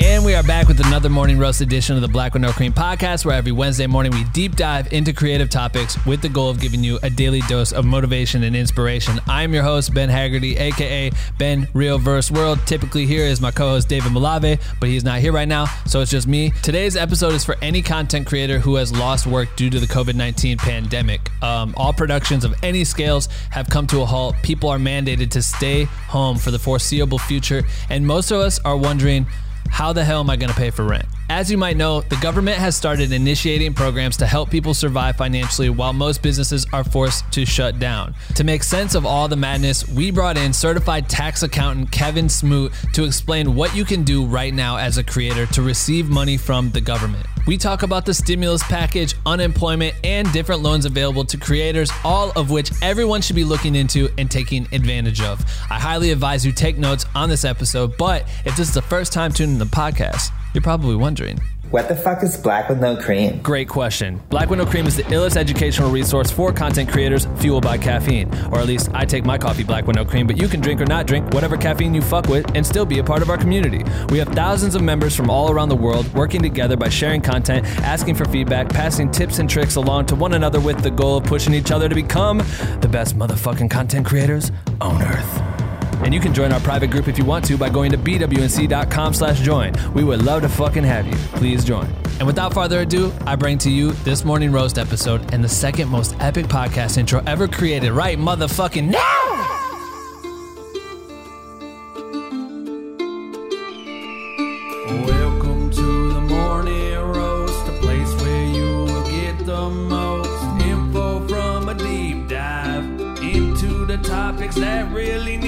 And we are back with another morning roast edition of the Black with No Cream podcast, where every Wednesday morning we deep dive into creative topics with the goal of giving you a daily dose of motivation and inspiration. I'm your host, Ben Haggerty, aka Ben Real Verse World. Typically, here is my co host, David Malave, but he's not here right now, so it's just me. Today's episode is for any content creator who has lost work due to the COVID 19 pandemic. Um, all productions of any scales have come to a halt. People are mandated to stay home for the foreseeable future, and most of us are wondering, how the hell am I going to pay for rent? As you might know, the government has started initiating programs to help people survive financially while most businesses are forced to shut down. To make sense of all the madness, we brought in certified tax accountant Kevin Smoot to explain what you can do right now as a creator to receive money from the government. We talk about the stimulus package, unemployment, and different loans available to creators, all of which everyone should be looking into and taking advantage of. I highly advise you take notes on this episode, but if this is the first time tuning in the podcast, you're probably wondering. What the fuck is Black with No Cream? Great question. Black with No Cream is the illest educational resource for content creators fueled by caffeine. Or at least I take my coffee black with no cream, but you can drink or not drink whatever caffeine you fuck with and still be a part of our community. We have thousands of members from all around the world working together by sharing content, asking for feedback, passing tips and tricks along to one another with the goal of pushing each other to become the best motherfucking content creators on earth. And you can join our private group if you want to by going to bwnc.com slash join. We would love to fucking have you. Please join. And without further ado, I bring to you this morning roast episode and the second most epic podcast intro ever created right motherfucking now! Welcome to the morning roast, a place where you will get the most info from a deep dive into the topics that really need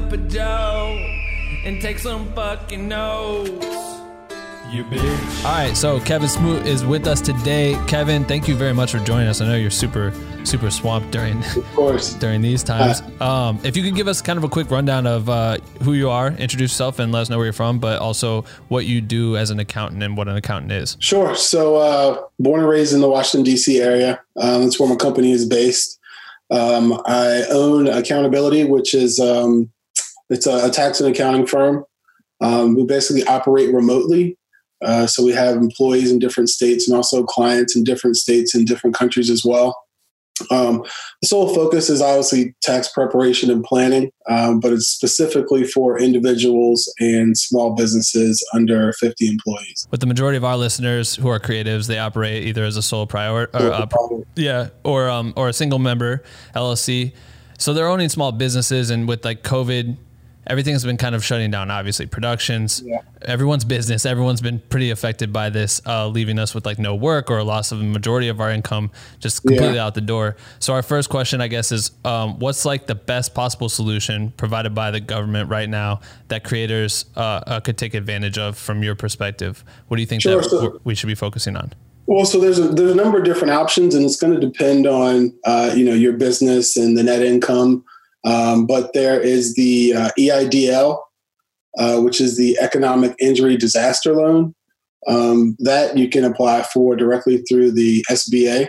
Grab your cup of joe and take some fucking notes. You bitch. All right, so Kevin Smoot is with us today. Kevin, thank you very much for joining us. I know you're super, super swamped during Of course. during these times. Um, if you could give us kind of a quick rundown of uh, who you are, introduce yourself, and let us know where you're from, but also what you do as an accountant and what an accountant is. Sure. So, uh, born and raised in the Washington, D.C. area. Um, that's where my company is based. Um, I own Accountability, which is um, it's a, a tax and accounting firm. Um, we basically operate remotely. Uh, so we have employees in different states and also clients in different states and different countries as well. Um, the sole focus is obviously tax preparation and planning, um, but it's specifically for individuals and small businesses under 50 employees. With the majority of our listeners who are creatives, they operate either as a sole prior, or, uh, yeah, or um, or a single member LLC. So they're owning small businesses, and with like COVID, everything's been kind of shutting down. Obviously, productions, Yeah. everyone's business, everyone's been pretty affected by this, uh, leaving us with like no work or a loss of a majority of our income just completely Yeah. out the door. So our first question, I guess, is um, what's like the best possible solution provided by the government right now that creators uh, uh, could take advantage of from your perspective? What do you think Sure, that so- we should be focusing on? Well, so there's a there's a number of different options, and it's going to depend on uh, you know your business and the net income. Um, but there is the uh, EIDL, uh, which is the Economic Injury Disaster Loan. Um, that you can apply for directly through the SBA.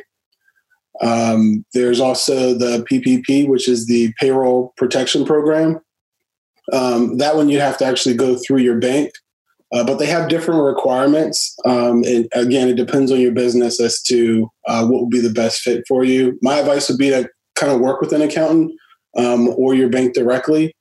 Um, there's also the PPP, which is the Payroll Protection Program. Um, that one you have to actually go through your bank uh, but they have different requirements. Um, and again, it depends on your business as to uh, what would be the best fit for you. My advice would be to kind of work with an accountant um, or your bank directly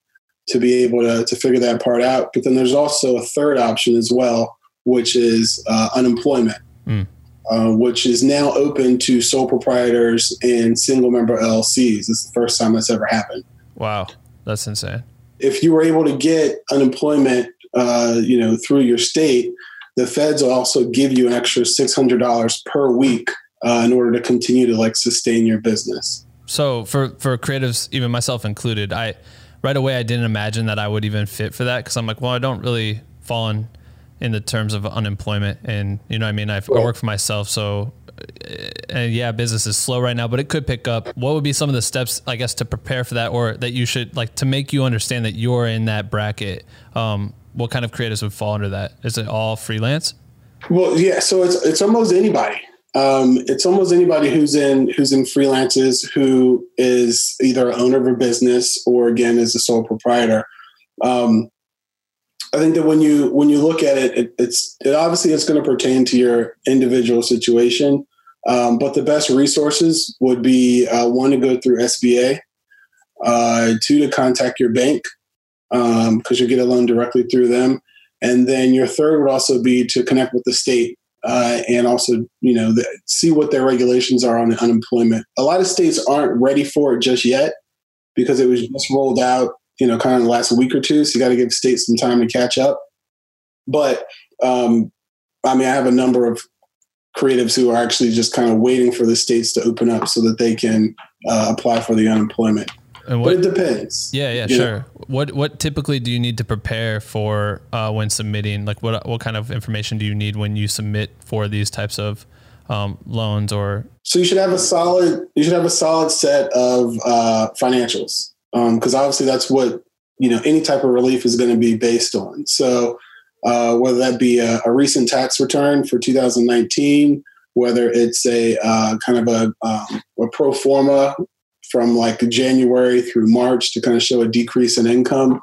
to be able to, to figure that part out. But then there's also a third option as well, which is uh, unemployment, Mm. uh, which is now open to sole proprietors and single member LLCs. It's the first time that's ever happened Wow, that's insane. if you were able to get unemployment, uh, you know, through your state, the feds will also give you an extra six hundred dollars per week uh, in order to continue to like sustain your business. So for for creatives, even myself included, I right away I didn't imagine that I would even fit for that because I'm like, well, I don't really fall in in the terms of unemployment, and you know, what I mean, I've, I work for myself, so. And yeah, business is slow right now, but it could pick up. What would be some of the steps, I guess, to prepare for that, or that you should like to make you understand that you're in that bracket? Um, what kind of creatives would fall under that? Is it all freelance? Well, yeah. So it's it's almost anybody. Um, it's almost anybody who's in who's in freelances who is either owner of a business or again is a sole proprietor. Um, I think that when you when you look at it, it it's it obviously it's going to pertain to your individual situation. Um, but the best resources would be uh, one to go through SBA, uh, two to contact your bank because um, you get a loan directly through them, and then your third would also be to connect with the state uh, and also you know the, see what their regulations are on the unemployment. A lot of states aren't ready for it just yet because it was just rolled out you know, kind of the last week or two. So you got to give states some time to catch up. But um, I mean, I have a number of creatives who are actually just kind of waiting for the states to open up so that they can uh, apply for the unemployment. What, but it depends. Yeah, yeah, sure. Know? What what typically do you need to prepare for uh, when submitting? Like, what what kind of information do you need when you submit for these types of um, loans or? So you should have a solid you should have a solid set of uh, financials because um, obviously that's what you know any type of relief is going to be based on. So uh, whether that be a, a, recent tax return for 2019, whether it's a uh, kind of a, um, a pro forma from like January through March to kind of show a decrease in income,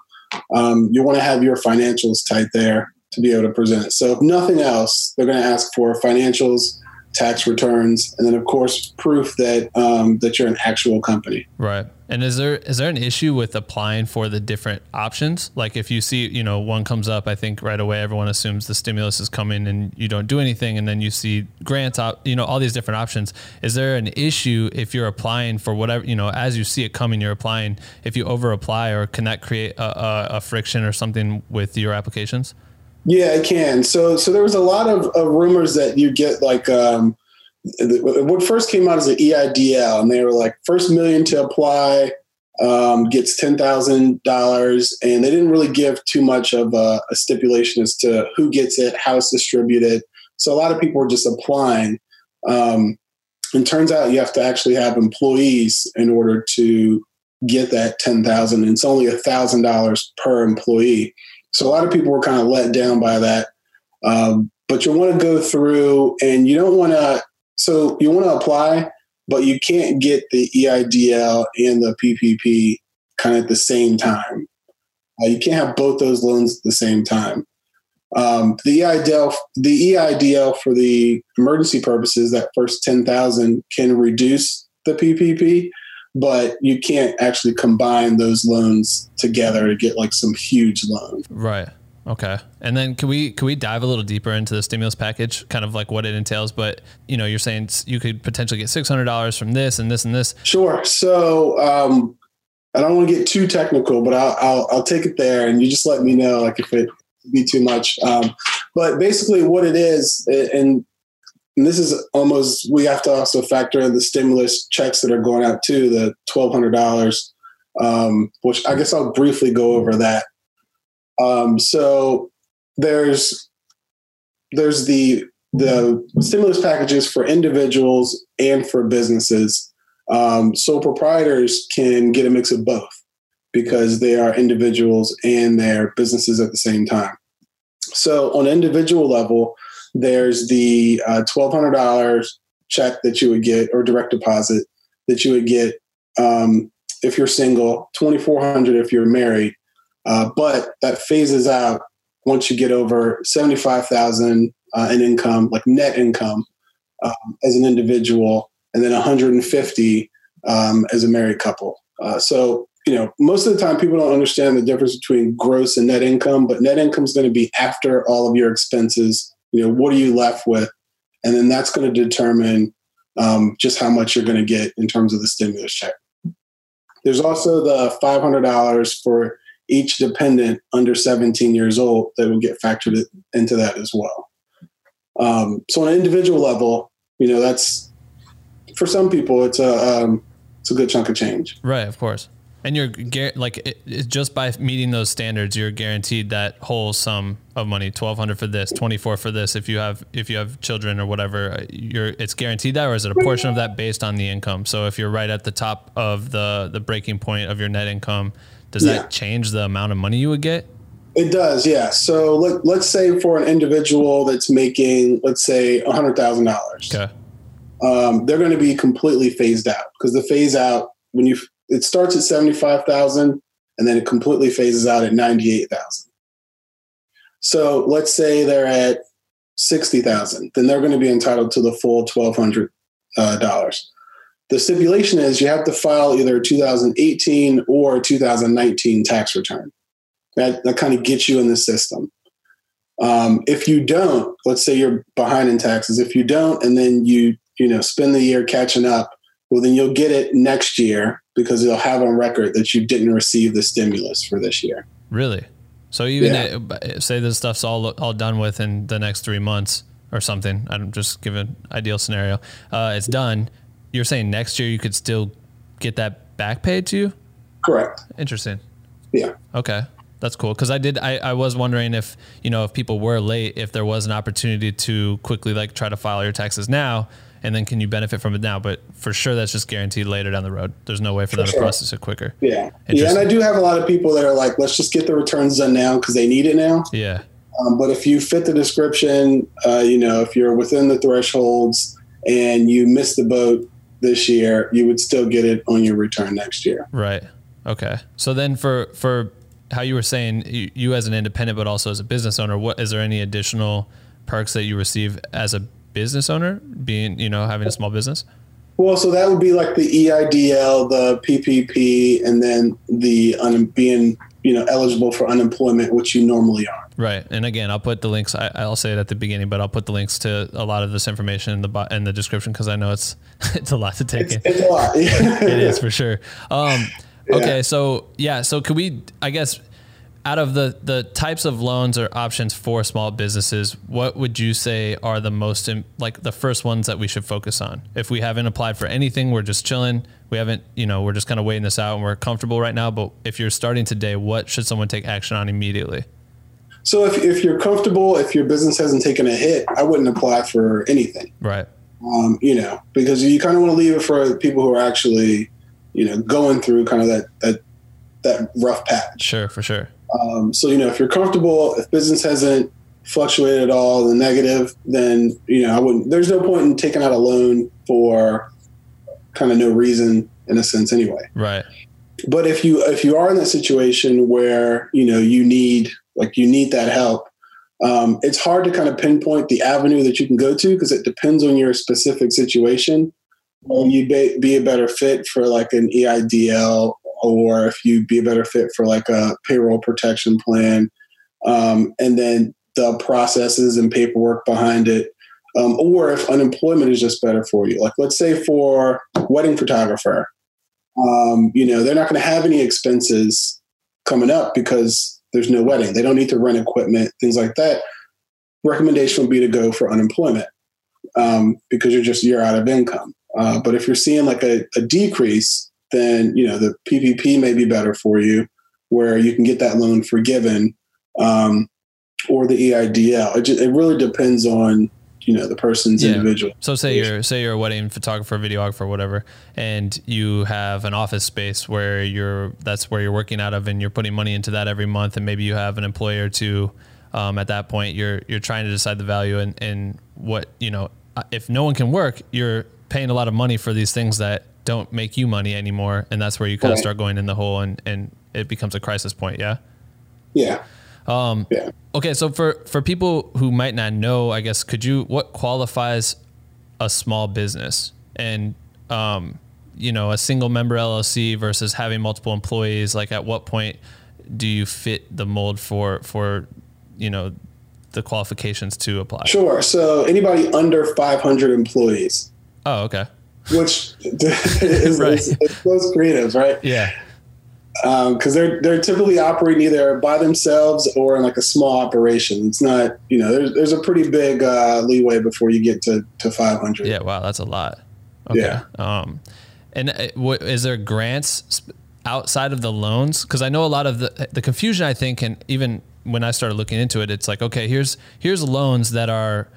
um, you want to have your financials tight there to be able to present it. So if nothing else, they're going to ask for financials tax returns, and then of course proof that um, that you're an actual company. Right. And is there is there an issue with applying for the different options? Like if you see, you know, one comes up, I think right away everyone assumes the stimulus is coming and you don't do anything, and then you see grants, you know, all these different options. Is there an issue if you're applying for whatever, you know, as you see it coming, you're applying. If you over apply or can that create a, a, a friction or something with your applications? Yeah, it can. So, so there was a lot of, of rumors that you get like um, what first came out as an EIDL, and they were like first million to apply um, gets ten thousand dollars, and they didn't really give too much of a, a, stipulation as to who gets it, how it's distributed. So a lot of people were just applying. Um, and turns out you have to actually have employees in order to get that ten thousand. And it's only a thousand dollars per employee. So a lot of people were kind of let down by that. Um, but you want to go through and you don't want to, so you want to apply, but you can't get the EIDL and the PPP kind of at the same time. Uh, you can't have both those loans at the same time. Um, the EIDL, the EIDL for the emergency purposes, that first ten thousand can reduce the PPP, but you can't actually combine those loans together to get like some huge loan. Right. Okay. And then can we can we dive a little deeper into the stimulus package, kind of like what it entails? But you know, you're saying you could potentially get six hundred dollars from this and this and this. Sure. So um, I don't want to get too technical, but I'll, I'll, I'll take it there, and you just let me know like if it be too much. Um, but basically, what it is, and and this is almost we have to also factor in the stimulus checks that are going out too, the twelve hundred dollars, um, which I guess I'll briefly go over that. Um, so there's there's the the stimulus packages for individuals and for businesses. Um, so proprietors can get a mix of both because they are individuals and they're businesses at the same time. So on individual level, there's the uh, $1,200 check that you would get or direct deposit that you would get um, if you're single, 2400 if you're married. Uh, but that phases out once you get over 75,000 uh, in income, like net income um, as an individual, and then 150 um, as a married couple. Uh, so, you know, most of the time people don't understand the difference between gross and net income, but net income is going to be after all of your expenses you know what are you left with? And then that's going to determine um, just how much you're going to get in terms of the stimulus check. There's also the $500 for each dependent under 17 years old that will get factored into that as well. Um, so on an individual level you know that's for some people it's a um, it's a good chunk of change. Right of course and you're like it, it, just by meeting those standards, you're guaranteed that whole sum of money, twelve hundred for this, twenty four for this. If you have if you have children or whatever, uh, you're it's guaranteed that, or is it a portion of that based on the income? So if you're right at the top of the the breaking point of your net income, does yeah. that change the amount of money you would get? It does, yeah. So let, let's say for an individual that's making, let's say, hundred thousand dollars. Okay um, they're going to be completely phased out because the phase out when you it starts at seventy five thousand and then it completely phases out at ninety eight thousand. So let's say they're at sixty thousand, then they're going to be entitled to the full twelve hundred uh, dollars. The stipulation is you have to file either a 2018 or 2019 tax return. That that kind of gets you in the system. Um, if you don't, let's say you're behind in taxes. If you don't, and then you you know spend the year catching up, well then you'll get it next year because they'll have on record that you didn't receive the stimulus for this year. Really? So even yeah. say this stuff's all all done with in the next three months or something. I'm just giving ideal scenario. Uh, it's done. You're saying next year you could still get that back paid to you? Correct. Interesting. Yeah. Okay. That's cool. Cause I did, I, I was wondering if, you know, if people were late, if there was an opportunity to quickly like try to file your taxes now and then can you benefit from it now? But for sure, that's just guaranteed later down the road. There's no way for, for them sure. to process it quicker. Yeah. Yeah. And I do have a lot of people that are like, let's just get the returns done now because they need it now. Yeah. Um, but if you fit the description, uh, you know, if you're within the thresholds and you miss the boat this year, you would still get it on your return next year. Right. Okay. So then for for how you were saying you, you as an independent, but also as a business owner, what is there any additional perks that you receive as a business owner, being you know having a small business? Well, so that would be like the EIDL, the PPP, and then the un- being you know eligible for unemployment, which you normally are. Right, and again, I'll put the links. I, will say it at the beginning, but I'll put the links to a lot of this information in the in the description because I know it's it's a lot to take it's, in. It's a lot. it is for sure. Um, okay, yeah. so yeah, so could we? I guess out of the the types of loans or options for small businesses, what would you say are the most like the first ones that we should focus on? If we haven't applied for anything, we're just chilling. We haven't, you know, we're just kind of waiting this out and we're comfortable right now. But if you're starting today, what should someone take action on immediately? So if, if you're comfortable, if your business hasn't taken a hit, I wouldn't apply for anything. Right. Um, you know, because you kind of want to leave it for people who are actually, you know, going through kind of that that that rough patch. Sure, for sure. Um, so you know, if you're comfortable, if business hasn't fluctuated at all, the negative, then you know, I wouldn't. There's no point in taking out a loan for kind of no reason, in a sense, anyway. Right. But if you if you are in that situation where you know you need like you need that help, um, it's hard to kind of pinpoint the avenue that you can go to because it depends on your specific situation. You'd be, be a better fit for like an EIDL or if you'd be a better fit for like a payroll protection plan, um, and then the processes and paperwork behind it, um, or if unemployment is just better for you. Like let's say for wedding photographer, um, you know they're not going to have any expenses coming up because there's no wedding. They don't need to rent equipment, things like that. Recommendation would be to go for unemployment um, because you're just you're out of income. Uh, but if you're seeing like a, a decrease, then you know the PPP may be better for you, where you can get that loan forgiven, um, or the EIDL. It, just, it really depends on you know the person's yeah. individual. So say you're say you're a wedding photographer, videographer, whatever, and you have an office space where you're that's where you're working out of, and you're putting money into that every month, and maybe you have an employer to. Um, at that point, you're you're trying to decide the value and, and what you know. If no one can work, you're paying a lot of money for these things that don't make you money anymore, and that's where you kind of start going in the hole, and and it becomes a crisis point. Yeah. Yeah. Um, yeah. Okay, so for for people who might not know, I guess could you what qualifies a small business and um, you know a single member LLC versus having multiple employees? Like, at what point do you fit the mold for for you know the qualifications to apply? Sure. So anybody under 500 employees. Oh, okay which is, right. is those creatives, right? Yeah. Because um, they're they're typically operating either by themselves or in like a small operation. It's not, you know, there's there's a pretty big uh, leeway before you get to to 500. Yeah, wow, that's a lot. Okay. Yeah. Um, and uh, what, is there grants outside of the loans? Because I know a lot of the the confusion. I think, and even when I started looking into it, it's like, okay, here's here's loans that are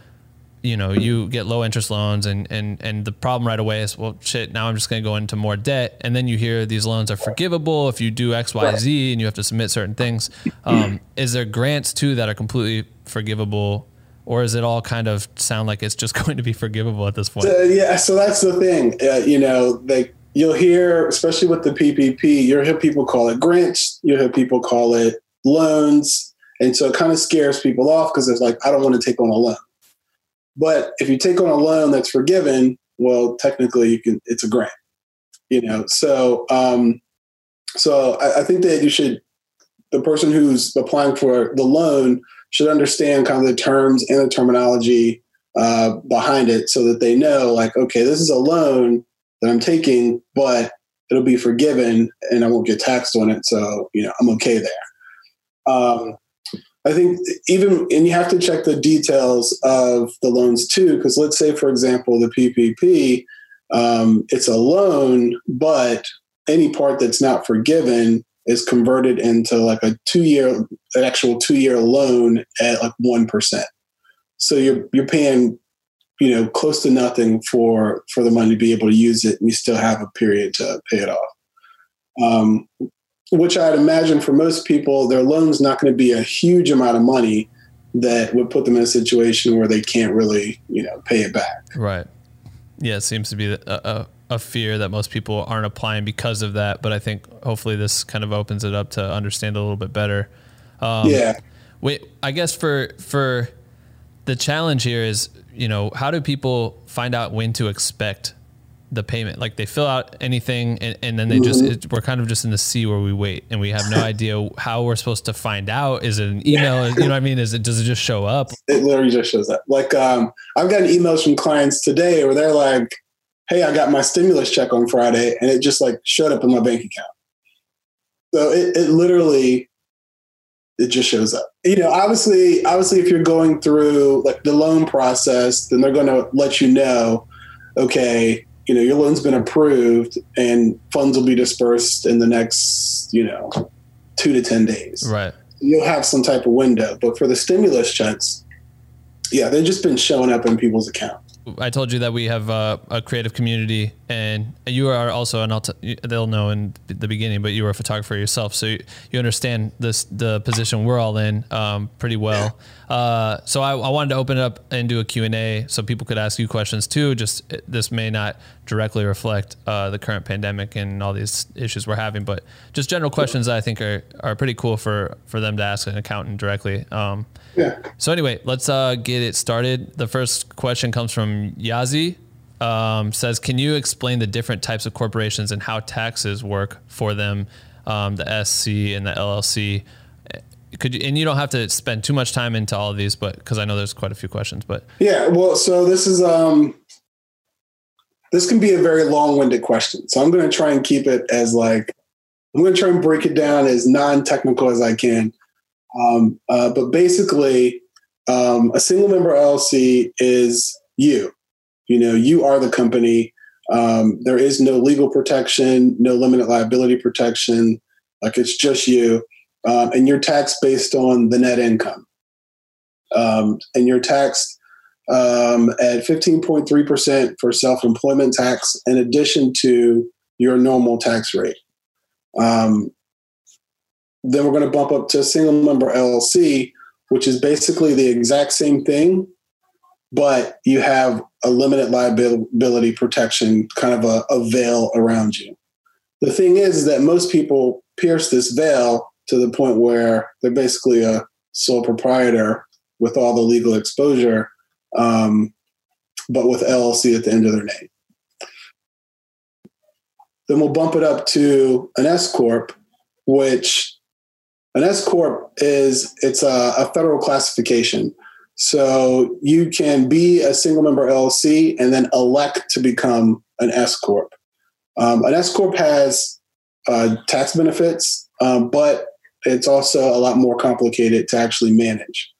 you know you get low interest loans and and and the problem right away is well shit now i'm just going to go into more debt and then you hear these loans are forgivable if you do xyz and you have to submit certain things um, is there grants too that are completely forgivable or is it all kind of sound like it's just going to be forgivable at this point? Yeah, so that's the thing. Uh, you know, like you'll hear, especially with the PPP, you'll hear people call it grants, you'll hear people call it loans, and so it kind of scares people off because it's like I don't want to take on a loan. But if you take on a loan that's forgiven, well, technically you can. It's a grant, you know. So, um, so I, I think that you should. The person who's applying for the loan should understand kind of the terms and the terminology uh, behind it, so that they know, like, okay, this is a loan that I'm taking, but it'll be forgiven and I won't get taxed on it. So, you know, I'm okay there. Um, I think even, and you have to check the details of the loans too, because let's say, for example, the PPP, um, it's a loan, but any part that's not forgiven is converted into like a two year, an actual two year loan at like 1%. So you're, you're paying, you know, close to nothing for, for the money to be able to use it. And you still have a period to pay it off. Um, which I'd imagine for most people, their loan's not going to be a huge amount of money that would put them in a situation where they can't really, you know, pay it back. Right. Yeah, it seems to be a, a, a fear that most people aren't applying because of that. But I think hopefully this kind of opens it up to understand a little bit better. Um, yeah. Wait, I guess for for the challenge here is, you know, how do people find out when to expect the payment. Like they fill out anything and, and then they mm-hmm. just, it, we're kind of just in the sea where we wait and we have no idea how we're supposed to find out. Is it an email? you know what I mean? Is it, does it just show up? It literally just shows up. Like, um, I've gotten emails from clients today where they're like, Hey, I got my stimulus check on Friday and it just like showed up in my bank account. So it, it literally, it just shows up. You know, obviously, obviously, if you're going through like the loan process, then they're going to let you know, okay, you know your loan's been approved and funds will be dispersed in the next you know two to ten days right you'll have some type of window but for the stimulus checks yeah they've just been showing up in people's accounts I told you that we have uh, a creative community, and you are also, and I'll t- they'll know in the beginning, but you were a photographer yourself, so you, you understand this the position we're all in um, pretty well. Uh, so I, I, wanted to open it up and do a Q and A, so people could ask you questions too. Just this may not directly reflect uh, the current pandemic and all these issues we're having, but just general questions that I think are are pretty cool for for them to ask an accountant directly. Um, yeah. So anyway, let's uh, get it started. The first question comes from Yazi. Um, says, can you explain the different types of corporations and how taxes work for them, um, the SC and the LLC? Could you, and you don't have to spend too much time into all of these, but because I know there's quite a few questions, but yeah, well, so this is um, this can be a very long-winded question, so I'm going to try and keep it as like I'm going to try and break it down as non-technical as I can. Um, uh, but basically, um, a single member LLC is you. You know, you are the company. Um, there is no legal protection, no limited liability protection. Like it's just you, um, and you're taxed based on the net income, um, and you're taxed um, at 15.3% for self-employment tax, in addition to your normal tax rate. Um, then we're going to bump up to single member LLC, which is basically the exact same thing, but you have a limited liability protection, kind of a, a veil around you. The thing is, is that most people pierce this veil to the point where they're basically a sole proprietor with all the legal exposure, um, but with LLC at the end of their name. Then we'll bump it up to an S corp, which an S corp is it's a, a, federal classification. So you can be a single member LLC and then elect to become an S corp. Um, an S corp has uh, tax benefits, um, but it's also a lot more complicated to actually manage.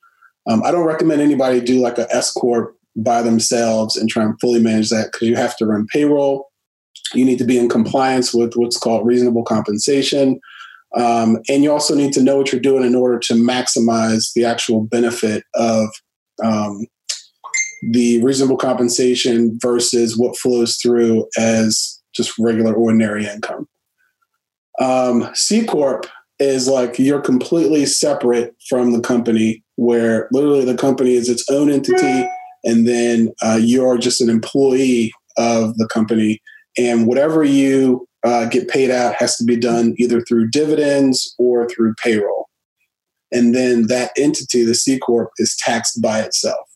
Um, I don't recommend anybody do like a S corp by themselves and try and fully manage that because you have to run payroll. You need to be in compliance with what's called reasonable compensation. Um, and you also need to know what you're doing in order to maximize the actual benefit of um, the reasonable compensation versus what flows through as just regular ordinary income. Um, C Corp is like you're completely separate from the company where literally the company is its own entity, and then uh, you're just an employee of the company, and whatever you uh, get paid out has to be done either through dividends or through payroll. And then that entity, the C Corp, is taxed by itself.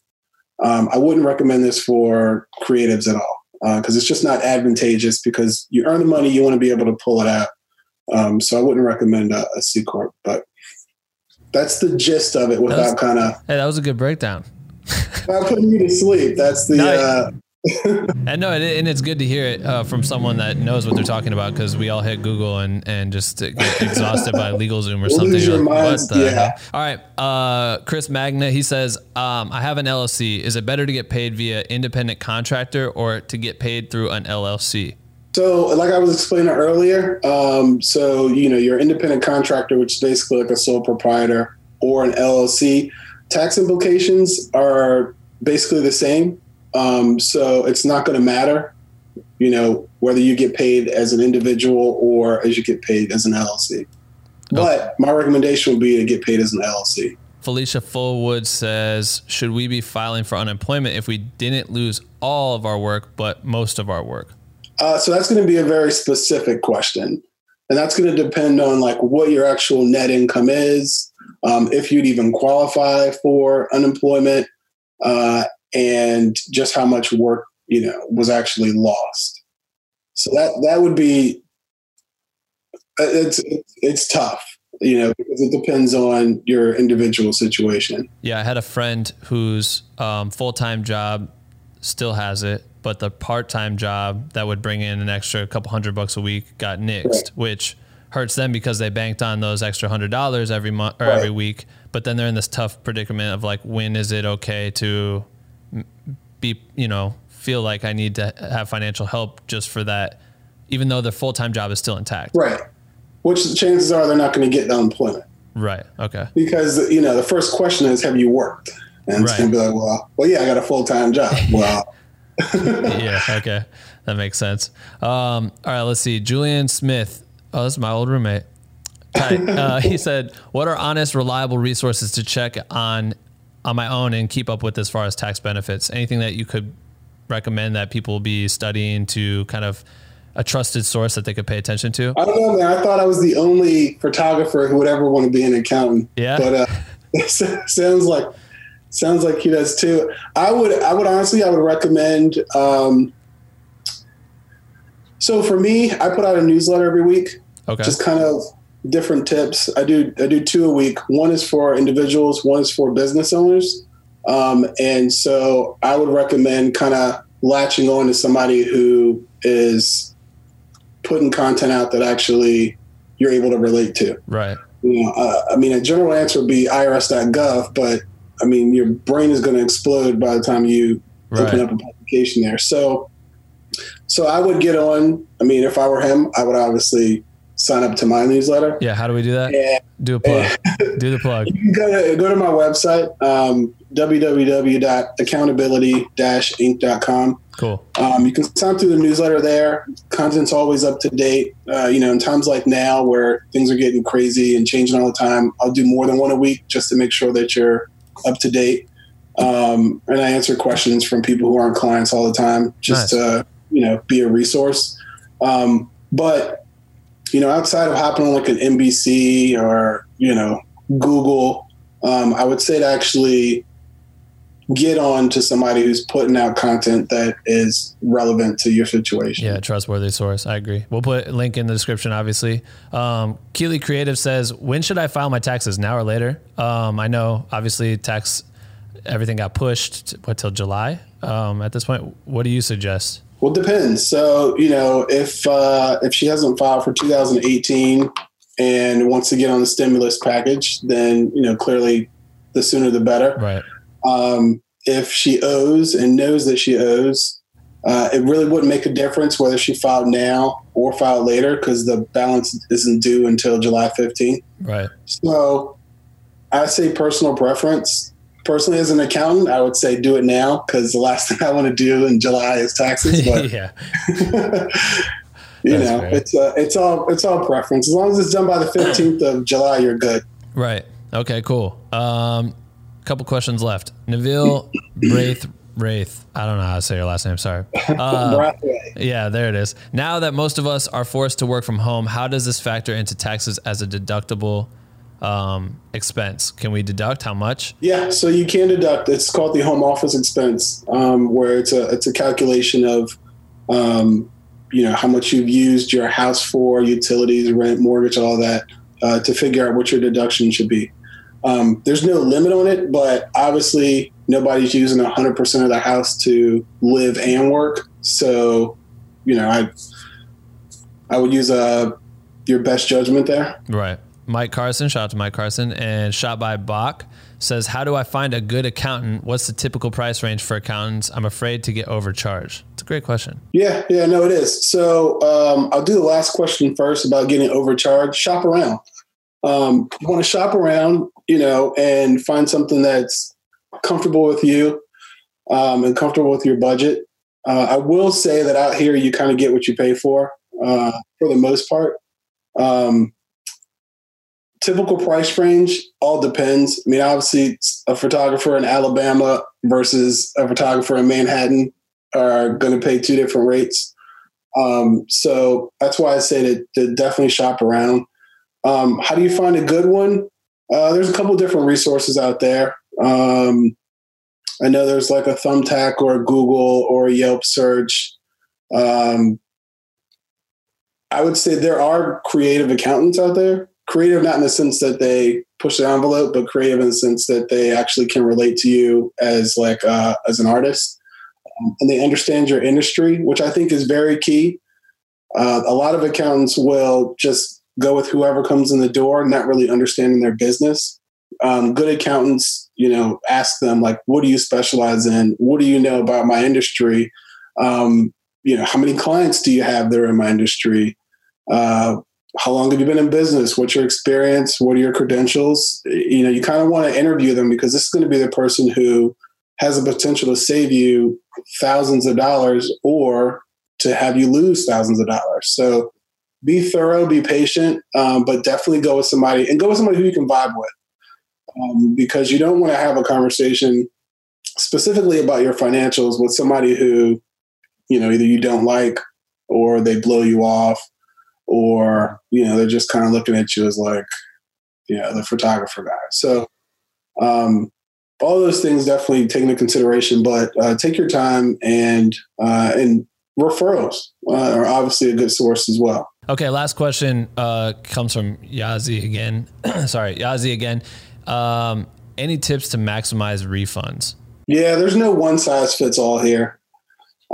Um, I wouldn't recommend this for creatives at all because uh, it's just not advantageous because you earn the money, you want to be able to pull it out. Um, so I wouldn't recommend a, a C Corp, but that's the gist of it without kind of. Hey, that was a good breakdown. Without putting you to sleep. That's the. No, uh, and no, and it's good to hear it uh, from someone that knows what they're talking about because we all hit Google and and just get exhausted by LegalZoom or something. Lose your like, yeah. All right, uh, Chris Magna. He says, um, "I have an LLC. Is it better to get paid via independent contractor or to get paid through an LLC?" So, like I was explaining earlier, um, so you know, your independent contractor, which is basically like a sole proprietor or an LLC, tax implications are basically the same. Um, so it's not going to matter, you know, whether you get paid as an individual or as you get paid as an LLC. But my recommendation would be to get paid as an LLC. Felicia Fullwood says, should we be filing for unemployment if we didn't lose all of our work, but most of our work? Uh, so that's going to be a very specific question. And that's going to depend on like what your actual net income is, um, if you'd even qualify for unemployment, uh, and just how much work you know was actually lost. So that that would be uh, it's it's tough, you know, because it depends on your individual situation. Yeah, I had a friend whose um, full time job still has it, but the part time job that would bring in an extra couple hundred bucks a week got nixed, right. which hurts them because they banked on those extra hundred dollars every month or right. every week. But then they're in this tough predicament of like, when is it okay to be, you know, feel like I need to have financial help just for that, even though their full time job is still intact. Right. Which the chances are they're not going to get unemployment. Right. Okay. Because you know the first question is, have you worked? And right. it's going to be like, well, well, yeah, I got a full time job. Well. Yeah. Okay. That makes sense. Um, all right. Let's see. Julian Smith. Oh, this is my old roommate. Uh, he said, "What are honest, reliable resources to check on on my own and keep up with as far as tax benefits? Anything that you could recommend that people be studying to kind of a trusted source that they could pay attention to? I don't know, man. I thought I was the only photographer who would ever want to be an accountant. Yeah, but uh, sounds like sounds like he does too. I would I would honestly I would recommend. Um, so for me, I put out a newsletter every week. Okay. Just kind of different tips. I do I do two a week. One is for individuals. One is for business owners. Um, and so I would recommend kind of latching on to somebody who is putting content out that actually you're able to relate to. Right. You know, uh, I mean, a general answer would be irs.gov, but I mean, your brain is going to explode by the time you right. open up a publication there. So, so I would get on. I mean, if I were him, I would obviously sign up to my newsletter. Yeah, how do we do that? Do a plug. do the plug. You can go to, go to my website, um, www.accountability-inc.com. Cool. Um, you can sign up through the newsletter there. Content's always up to date. Uh, you know, in times like now where things are getting crazy and changing all the time, I'll do more than one a week just to make sure that you're up to date. Um, and I answer questions from people who aren't clients all the time, just nice. to you know be a resource. Um, but you know, outside of hopping on like an NBC or, you know, Google, um, I would say to actually get on to somebody who's putting out content that is relevant to your situation. Yeah, trustworthy source. I agree. We'll put link in the description, obviously. Um, Keely Creative says, when should I file my taxes, now or later? Um, I know, obviously, tax, everything got pushed, what, till July um, at this point? What do you suggest? Well, it depends. So, you know, if uh, if she hasn't filed for 2018 and wants to get on the stimulus package, then you know, clearly, the sooner the better. Right. Um, if she owes and knows that she owes, uh, it really wouldn't make a difference whether she filed now or filed later because the balance isn't due until July 15th. Right. So, I say personal preference personally as an accountant, I would say do it now because the last thing I want to do in July is taxes. But yeah, you know, it's uh, it's all it's all preference. As long as it's done by the fifteenth of July, you're good. Right. Okay. Cool. Um, couple questions left. Neville Wraith Wraith. I don't know how to say your last name. Sorry. Uh, yeah, there it is. Now that most of us are forced to work from home, how does this factor into taxes as a deductible um, expense? Can we deduct how much? Yeah, so you can deduct. It's called the home office expense, um, where it's a it's a calculation of, um, you know, how much you've used your house for, utilities, rent, mortgage, all that, uh, to figure out what your deduction should be. Um, there's no limit on it, but obviously nobody's using 100% of the house to live and work. So, you know, I I would use uh, your best judgment there. Right. Mike Carson, shout out to Mike Carson, and shot by Bach says, How do I find a good accountant? What's the typical price range for accountants? I'm afraid to get overcharged. It's a great question. Yeah, yeah, no, it is. So um, I'll do the last question first about getting overcharged. Shop around. Um, you want to shop around, you know, and find something that's comfortable with you um, and comfortable with your budget. Uh, I will say that out here, you kind of get what you pay for, uh, for the most part. Um, typical price range all depends. I mean, obviously, a photographer in Alabama versus a photographer in Manhattan are going to pay two different rates. Um, so that's why I say to, to definitely shop around. Um, how do you find a good one? Uh, there's a couple different resources out there. Um, I know there's like a Thumbtack or a Google or a Yelp search. Um, I would say there are creative accountants out there. Creative, not in the sense that they push the envelope, but creative in the sense that they actually can relate to you as like uh, as an artist, um, and they understand your industry, which I think is very key. Uh, a lot of accountants will just go with whoever comes in the door, not really understanding their business. Um, good accountants, you know, ask them like, "What do you specialize in? What do you know about my industry? Um, you know, how many clients do you have that are in my industry? Uh, how long have you been in business? What's your experience? What are your credentials? You know, you kind of want to interview them because this is going to be the person who has the potential to save you thousands of dollars or to have you lose thousands of dollars. So be thorough, be patient, um, but definitely go with somebody and go with somebody who you can vibe with. Um, because you don't want to have a conversation specifically about your financials with somebody who, you know, either you don't like or they blow you off or, you know, they're just kind of looking at you as like, you know, the photographer guy. So, um, all those things definitely take into consideration, but uh, take your time and uh, and referrals uh, are obviously a good source as well. Okay, last question uh, comes from Yazi again. Sorry, Yazi again. Um, any tips to maximize refunds? Yeah, there's no one size fits all here.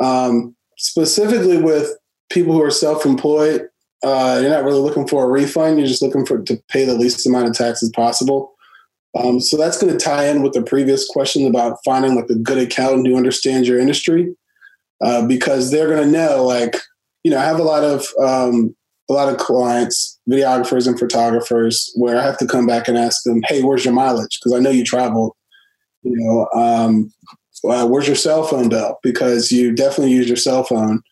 Um, specifically with people who are self-employed, uh, you're not really looking for a refund. You're just looking for to pay the least amount of taxes possible. Um, so that's going to tie in with the previous question about finding like a good accountant who understands your industry, uh, because they're going to know like you know I have a lot of um, a lot of clients, videographers and photographers, where I have to come back and ask them, "Hey, where's your mileage?" Because I know you traveled. You know, um, well, where's your cell phone bill? Because you definitely use your cell phone.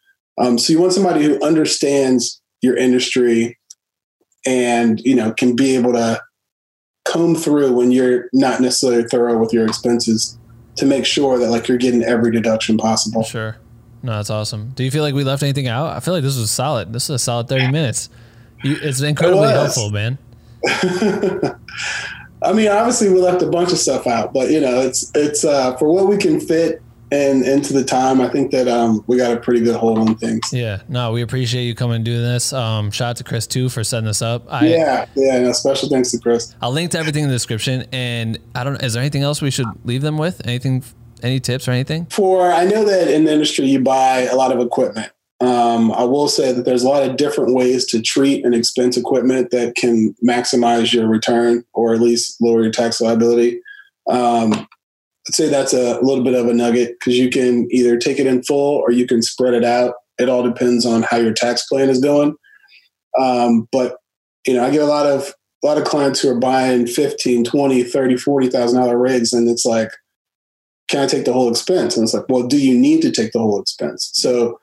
Um, so you want somebody who understands your industry and you know can be able to comb through when you're not necessarily thorough with your expenses to make sure that like you're getting every deduction possible. Sure. No, that's awesome. Do you feel like we left anything out? I feel like this was solid. This is a solid 30 minutes. You, it's incredibly it helpful, man. I mean, obviously we left a bunch of stuff out, but you know, it's it's uh, for what we can fit and into the time. I think that um, we got a pretty good hold on things. Yeah, no, we appreciate you coming and doing this. Um, shout out to Chris too for setting this up. I, yeah, yeah, no, special thanks to Chris. I'll link to everything in the description. And I don't. Is there anything else we should leave them with? Anything? Any tips or anything? For I know that in the industry you buy a lot of equipment. Um, I will say that there's a lot of different ways to treat and expense equipment that can maximize your return or at least lower your tax liability. Um, I'd say that's a little bit of a nugget because you can either take it in full or you can spread it out. It all depends on how your tax plan is going. Um, but you know, I get a lot of a lot of clients who are buying 15, 20, 30, 40,000 dollar rigs and it's like can I take the whole expense? And it's like, well, do you need to take the whole expense? So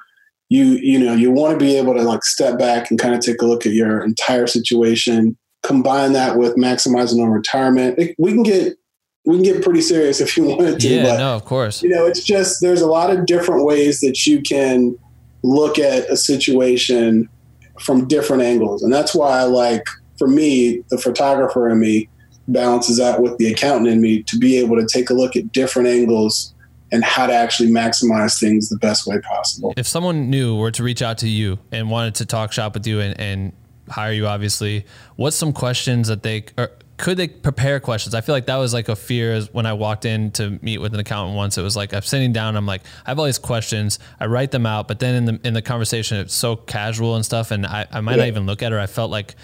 you you know you want to be able to like step back and kind of take a look at your entire situation combine that with maximizing on retirement it, we can get we can get pretty serious if you wanted to. Yeah, but, no, of course. You know, it's just there's a lot of different ways that you can look at a situation from different angles, and that's why I like, for me, the photographer in me balances out with the accountant in me to be able to take a look at different angles and how to actually maximize things the best way possible. If someone new were to reach out to you and wanted to talk shop with you and, and hire you, obviously, what's some questions that they or could they prepare questions? I feel like that was like a fear when I walked in to meet with an accountant once. It was like I'm sitting down, I'm like, I have all these questions, I write them out, but then in the in the conversation, it's so casual and stuff, and I, I might yeah. not even look at her. I felt like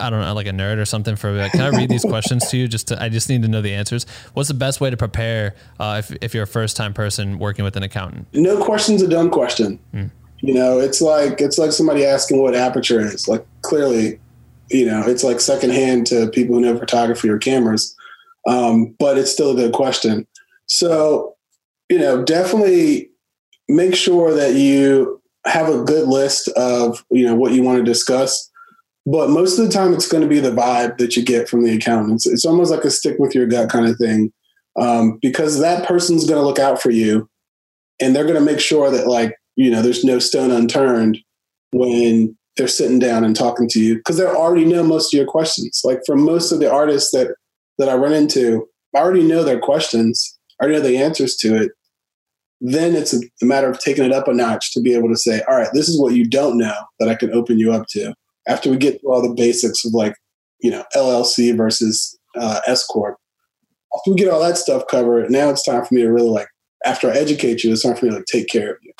I, don't know, like a nerd or something for like, can I read these questions to you? Just to, I just need to know the answers. What's the best way to prepare uh, if, if you're a first time person working with an accountant? No question's a dumb question. Hmm. You know, it's like it's like somebody asking what aperture is. Like clearly, you know, it's like secondhand to people who know photography or cameras, um, but it's still a good question. So, you know, definitely make sure that you have a good list of you know what you want to discuss but most of the time, it's going to be the vibe that you get from the accountants. It's almost like a stick with your gut kind of thing, um, because that person's going to look out for you, and they're going to make sure that like you know there's no stone unturned when they're sitting down and talking to you because they already know most of your questions. Like for most of the artists that that I run into, I already know their questions. I already know the answers to it. Then it's a, matter of taking it up a notch to be able to say, all right, this is what you don't know that I can open you up to after we get through all the basics of like, you know, LLC versus uh, S corp, after we get all that stuff covered, now it's time for me to really like, after I educate you, it's time for me to like take care of you.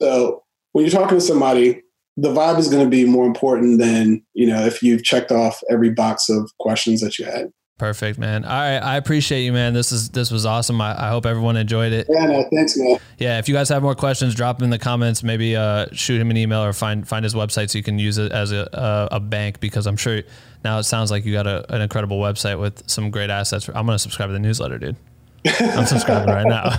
So when you're talking to somebody, the vibe is going to be more important than you know if you've checked off every box of questions that you had. Perfect, man. All right, I appreciate you, man. This is this was awesome. I, I hope everyone enjoyed it. Yeah, no, thanks, man. Yeah, if you guys have more questions, drop them in the comments. Maybe uh, shoot him an email or find find his website so you can use it as a a, a bank because I'm sure now it sounds like you got a, an incredible website with some great assets. I'm gonna subscribe to the newsletter, dude. I'm subscribing right now.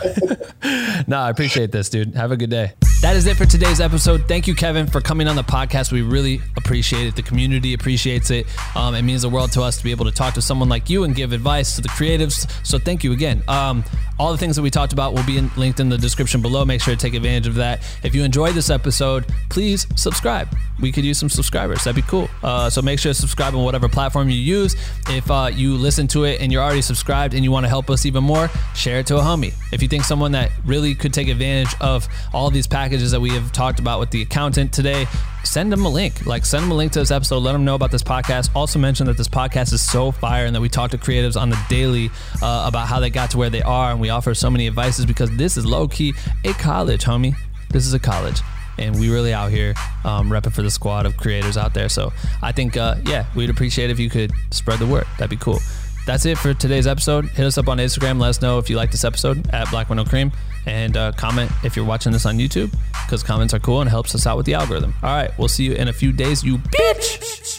no, I appreciate this, dude. Have a good day. That is it for today's episode. Thank you, Kevin, for coming on the podcast. We really appreciate it. The community appreciates it. Um, it means the world to us to be able to talk to someone like you and give advice to the creatives. So thank you again. Um, all the things that we talked about will be in, linked in the description below. Make sure to take advantage of that. If you enjoyed this episode, please subscribe. We could use some subscribers. That'd be cool. Uh, so make sure to subscribe on whatever platform you use. If uh, you listen to it and you're already subscribed and you want to help us even more, share it to a homie. If you think someone that really could take advantage of all these packages that we have talked about with the accountant today, send them a link. Like send them a link to this episode. Let them know about this podcast. Also mention that this podcast is so fire and that we talk to creatives on the daily uh, about how they got to where they are, and we offer so many advices because this is low key a college, homie. This is a college. And we really out here um, repping for the squad of creators out there. So I think, uh, yeah, we'd appreciate if you could spread the word. That'd be cool that's it for today's episode. Hit us up on Instagram. Let us know if you like this episode at Black Window Cream, and uh, comment if you're watching this on YouTube because comments are cool and helps us out with the algorithm. All right, we'll see you in a few days, you bitch.